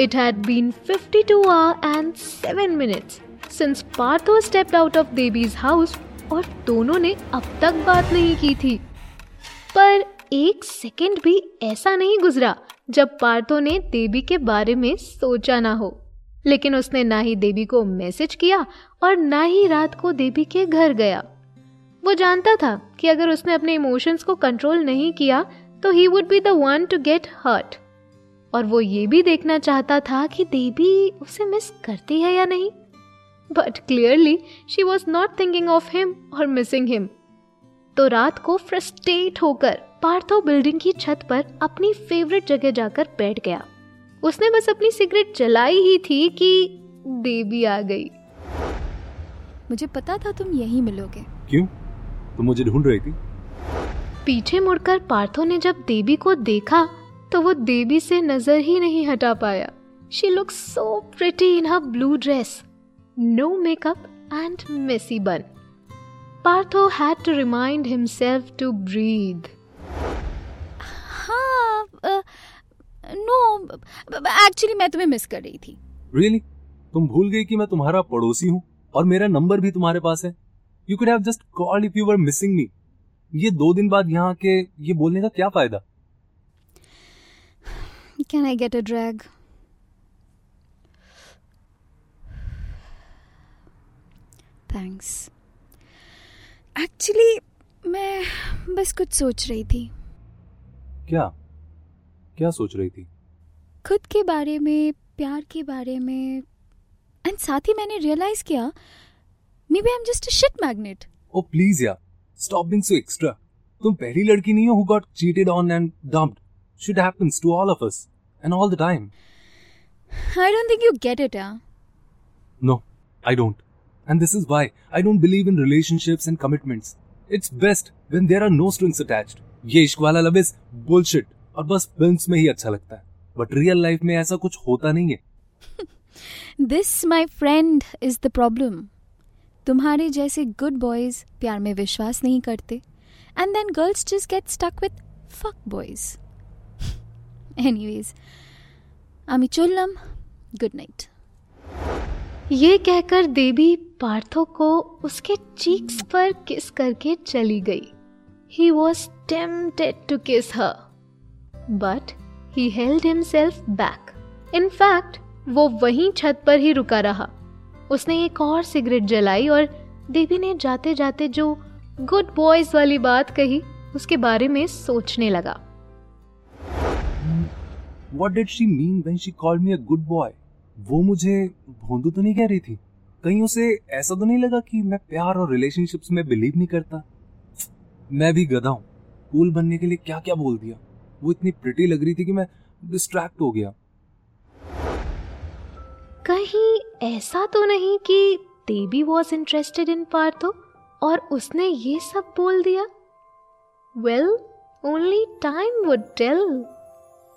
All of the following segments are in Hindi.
It had been 52 hours and 7 minutes since Partho stepped out of Devi's house और दोनों ने अब तक बात नहीं की थी। पर एक सेकंड भी ऐसा नहीं गुजरा जब पार्थो ने देवी के बारे में सोचा ना हो। लेकिन उसने ना ही देवी को मैसेज किया और ना ही रात को देवी के घर गया। वो जानता था कि अगर उसने अपने इमोशंस को कंट्रोल नहीं किया तो he would be the one to get hurt और वो ये भी देखना चाहता था कि देवी उसे मिस करती है या नहीं। But clearly she was not thinking of him और मिसिंग हिम तो रात को फ्रस्ट्रेट होकर पार्थो बिल्डिंग की छत पर अपनी फेवरेट जगह जाकर बैठ गया। उसने बस अपनी सिगरेट जलाई ही थी कि देवी आ गई। मुझे पता था तुम यही मिलोगे। क्यों? तुम मुझे ढूंढ रही थी। पीछे मुड़कर पार्थो ने जब देवी को देखा तो वो देवी से नज़र ही नहीं हटा पाया। She look so pretty in her blue dress no makeup and messy bun Partho had to remind himself to breathe हाँ नो एक्चुअली मैं तुम्हें मिस कर रही थी। रियली तुम भूल गई कि मैं तुम्हारा पड़ोसी हूँ और मेरा नंबर भी तुम्हारे पास है। You could have just called if you were missing me ये दो दिन बाद यहाँ के ये बोलने का क्या फ़ायदा? Can I get a drag thanks actually मैं बस कुछ सोच रही थी। क्या? क्या सोच रही थी? खुद के बारे में प्यार के बारे में एंड साथ ही मैंने रियलाइज़ किया maybe I am just a shit magnet oh please यार स्टॉप बीइंग सो एक्स्ट्रा तुम पहली लड़की नहीं हो who got cheated on and dumped shit happens to all of us and all the time I don't think you get it यार no I don't And this is why I don't believe in relationships and commitments. It's best when there are no strings attached. ये इश्क वाला लव इज़ बुलशिट और बस फिल्म्स में ही अच्छा लगता है बट रियल लाइफ में ऐसा कुछ होता नहीं है this my friend is the problem तुम्हारे जैसे गुड बॉयज़ प्यार में विश्वास नहीं करते and then girls just get stuck with fuck boys anyways आमी चोल्लम गुड नाइट ये कहकर देवी पार्थो को उसके चीक्स पर किस करके चली गई। ही was tempted to kiss her but he held himself back in fact वो वहीं छत पर ही रुका रहा। उसने एक और सिगरेट जलाई और देवी ने जाते जाते जो गुड बॉयज़ वाली बात कही, उसके बारे में सोचने लगा। What did she mean when she called me a good boy? वो मुझे भोंदू तो नहीं कह रही थी। कहीं उसे ऐसा तो नहीं लगा कि मैं प्यार और रिलेशनशिप्स में बिलीव नहीं करता? मैं भी गधा हूँ। कूल बनने के लिए क्या क्या बोल दिया? वो इतनी प्रिटी लग रही थी कि मैं डिस्ट्रैक्ट हो गया। कहीं ऐसा तो नहीं कि Devi was interested in Partho और उसने ये सब बोल दिया? Well only time would tell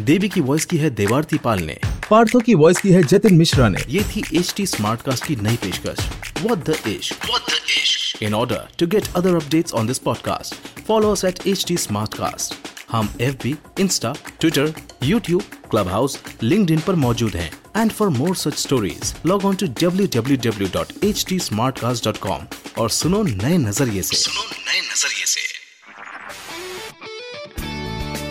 देवी की वॉइस की है देवारती पाल ने। पार्थो की वॉइस की है जतिन मिश्रा ने। ये थी एच टी स्मार्ट कास्ट की नई पेशकश। In order to get other update on this podcast follow at H T Smartcast हम F B Insta Twitter YouTube Clubhouse LinkedIn पर मौजूद है। And for more such stories log on to W W W dot H T Smartcast dot com और सुनो नए नज़रिए ऐसी